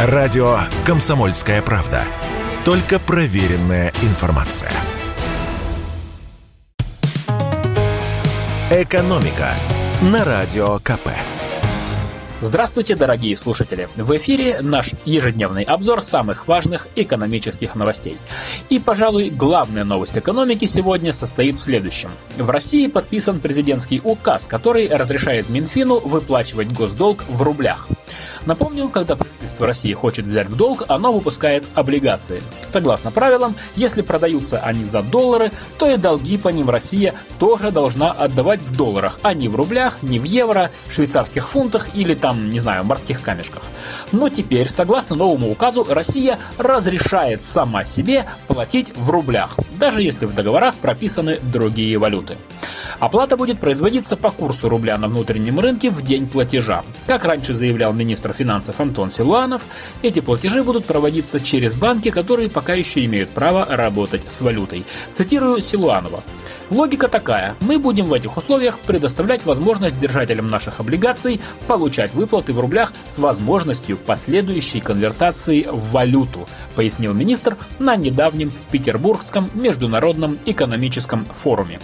Радио «Комсомольская правда». Только проверенная информация. «Экономика» на Радио КП. Здравствуйте, дорогие слушатели! В эфире наш ежедневный обзор самых важных экономических новостей. И, пожалуй, главная новость экономики сегодня состоит в следующем. В России подписан президентский указ, который разрешает Минфину выплачивать госдолг в рублях. Напомню, когда правительство России хочет взять в долг, оно выпускает облигации. Согласно правилам, если продаются они за доллары, то и долги по ним Россия тоже должна отдавать в долларах, а не в рублях, не в евро, швейцарских фунтах или там не знаю, морских камешках. Но теперь, согласно новому указу, Россия разрешает сама себе платить в рублях, даже если в договорах прописаны другие валюты. Оплата будет производиться по курсу рубля на внутреннем рынке в день платежа. Как раньше заявлял министр финансов Антон Силуанов, эти платежи будут проводиться через банки, которые пока еще имеют право работать с валютой. Цитирую Силуанова. Логика такая. Мы будем в этих условиях предоставлять возможность держателям наших облигаций получать выплаты в рублях с возможностью последующей конвертации в валюту, пояснил министр на недавнем Петербургском международном экономическом форуме.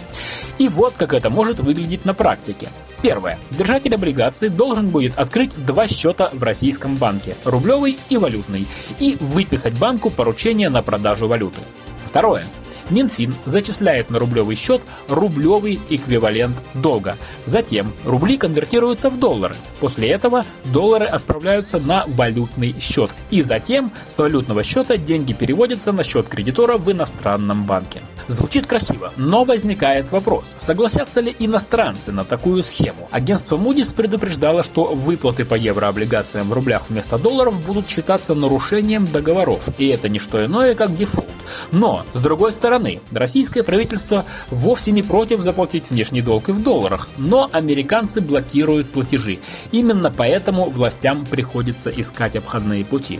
И вот как это может выглядеть на практике. Первое. Держатель облигаций должен будет открыть два счета в российском банке – рублевый и валютный, и выписать банку поручение на продажу валюты. Второе. Минфин зачисляет на рублевый счет рублевый эквивалент долга. Затем рубли конвертируются в доллары. После этого доллары отправляются на валютный счет. И затем с валютного счета деньги переводятся на счет кредитора в иностранном банке. Звучит красиво, но возникает вопрос, согласятся ли иностранцы на такую схему? Агентство Moody's предупреждало, что выплаты по еврооблигациям в рублях вместо долларов будут считаться нарушением договоров, и это не что иное, как дефолт. Но, с другой стороны, российское правительство вовсе не против заплатить внешний долг и в долларах, но американцы блокируют платежи. Именно поэтому властям приходится искать обходные пути.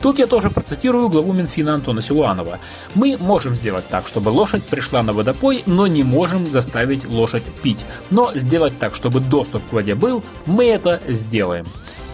Тут я тоже процитирую главу Минфина Антона Силуанова. «Мы можем сделать так, чтобы лошадь пришла на водопой, но не можем заставить лошадь пить. Но сделать так, чтобы доступ к воде был, мы это сделаем.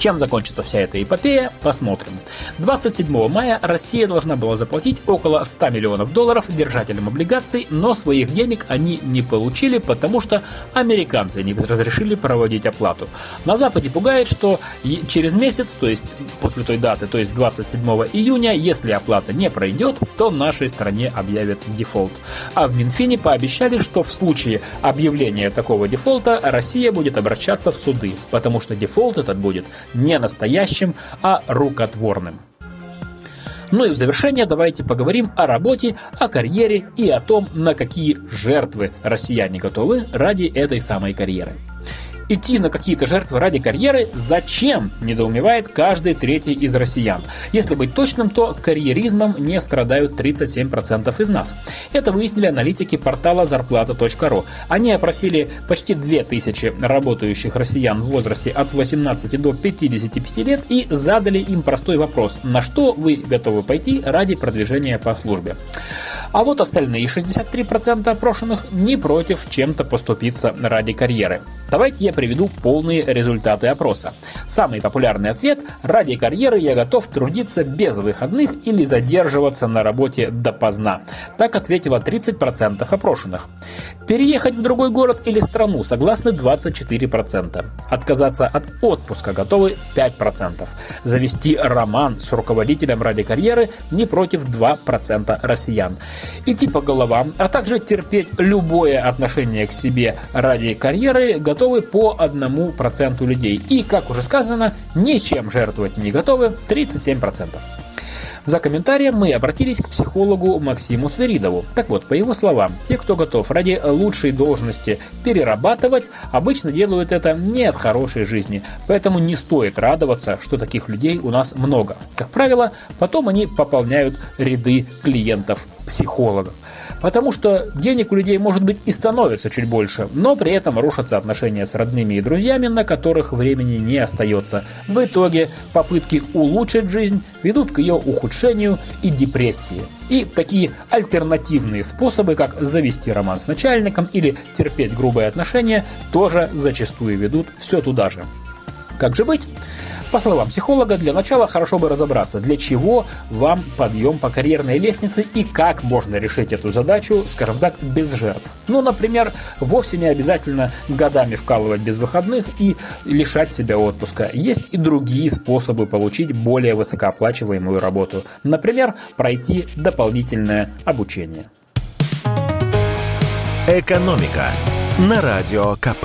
Чем закончится вся эта эпопея, посмотрим. 27 мая Россия должна была заплатить около 100 миллионов долларов держателям облигаций, но своих денег они не получили, потому что американцы не разрешили проводить оплату. На Западе пугает, что через месяц, то есть после той даты, то есть 27 июня, если оплата не пройдет, то нашей стране объявят дефолт. А в Минфине пообещали, что в случае объявления такого дефолта Россия будет обращаться в суды, потому что дефолт этот будет не настоящим, а рукотворным. Ну и в завершение давайте поговорим о работе, о карьере и о том, на какие жертвы россияне готовы ради этой самой карьеры идти на какие-то жертвы ради карьеры зачем, недоумевает каждый третий из россиян. Если быть точным, то карьеризмом не страдают 37% из нас. Это выяснили аналитики портала зарплата.ру. Они опросили почти 2000 работающих россиян в возрасте от 18 до 55 лет и задали им простой вопрос, на что вы готовы пойти ради продвижения по службе. А вот остальные 63% опрошенных не против чем-то поступиться ради карьеры. Давайте я приведу полные результаты опроса. Самый популярный ответ – ради карьеры я готов трудиться без выходных или задерживаться на работе допоздна. Так ответило 30% опрошенных. Переехать в другой город или страну согласны 24%. Отказаться от отпуска готовы 5%. Завести роман с руководителем ради карьеры не против 2% россиян идти по головам, а также терпеть любое отношение к себе ради карьеры готовы по одному проценту людей. И, как уже сказано, ничем жертвовать не готовы 37%. За комментарием мы обратились к психологу Максиму Сверидову. Так вот, по его словам, те, кто готов ради лучшей должности перерабатывать, обычно делают это не от хорошей жизни. Поэтому не стоит радоваться, что таких людей у нас много. Как правило, потом они пополняют ряды клиентов психологов. Потому что денег у людей может быть и становится чуть больше, но при этом рушатся отношения с родными и друзьями, на которых времени не остается. В итоге попытки улучшить жизнь ведут к ее ухудшению и депрессии. И такие альтернативные способы, как завести роман с начальником или терпеть грубые отношения, тоже зачастую ведут все туда же. Как же быть? По словам психолога, для начала хорошо бы разобраться, для чего вам подъем по карьерной лестнице и как можно решить эту задачу, скажем так, без жертв. Ну, например, вовсе не обязательно годами вкалывать без выходных и лишать себя отпуска. Есть и другие способы получить более высокооплачиваемую работу. Например, пройти дополнительное обучение. «Экономика» на Радио КП.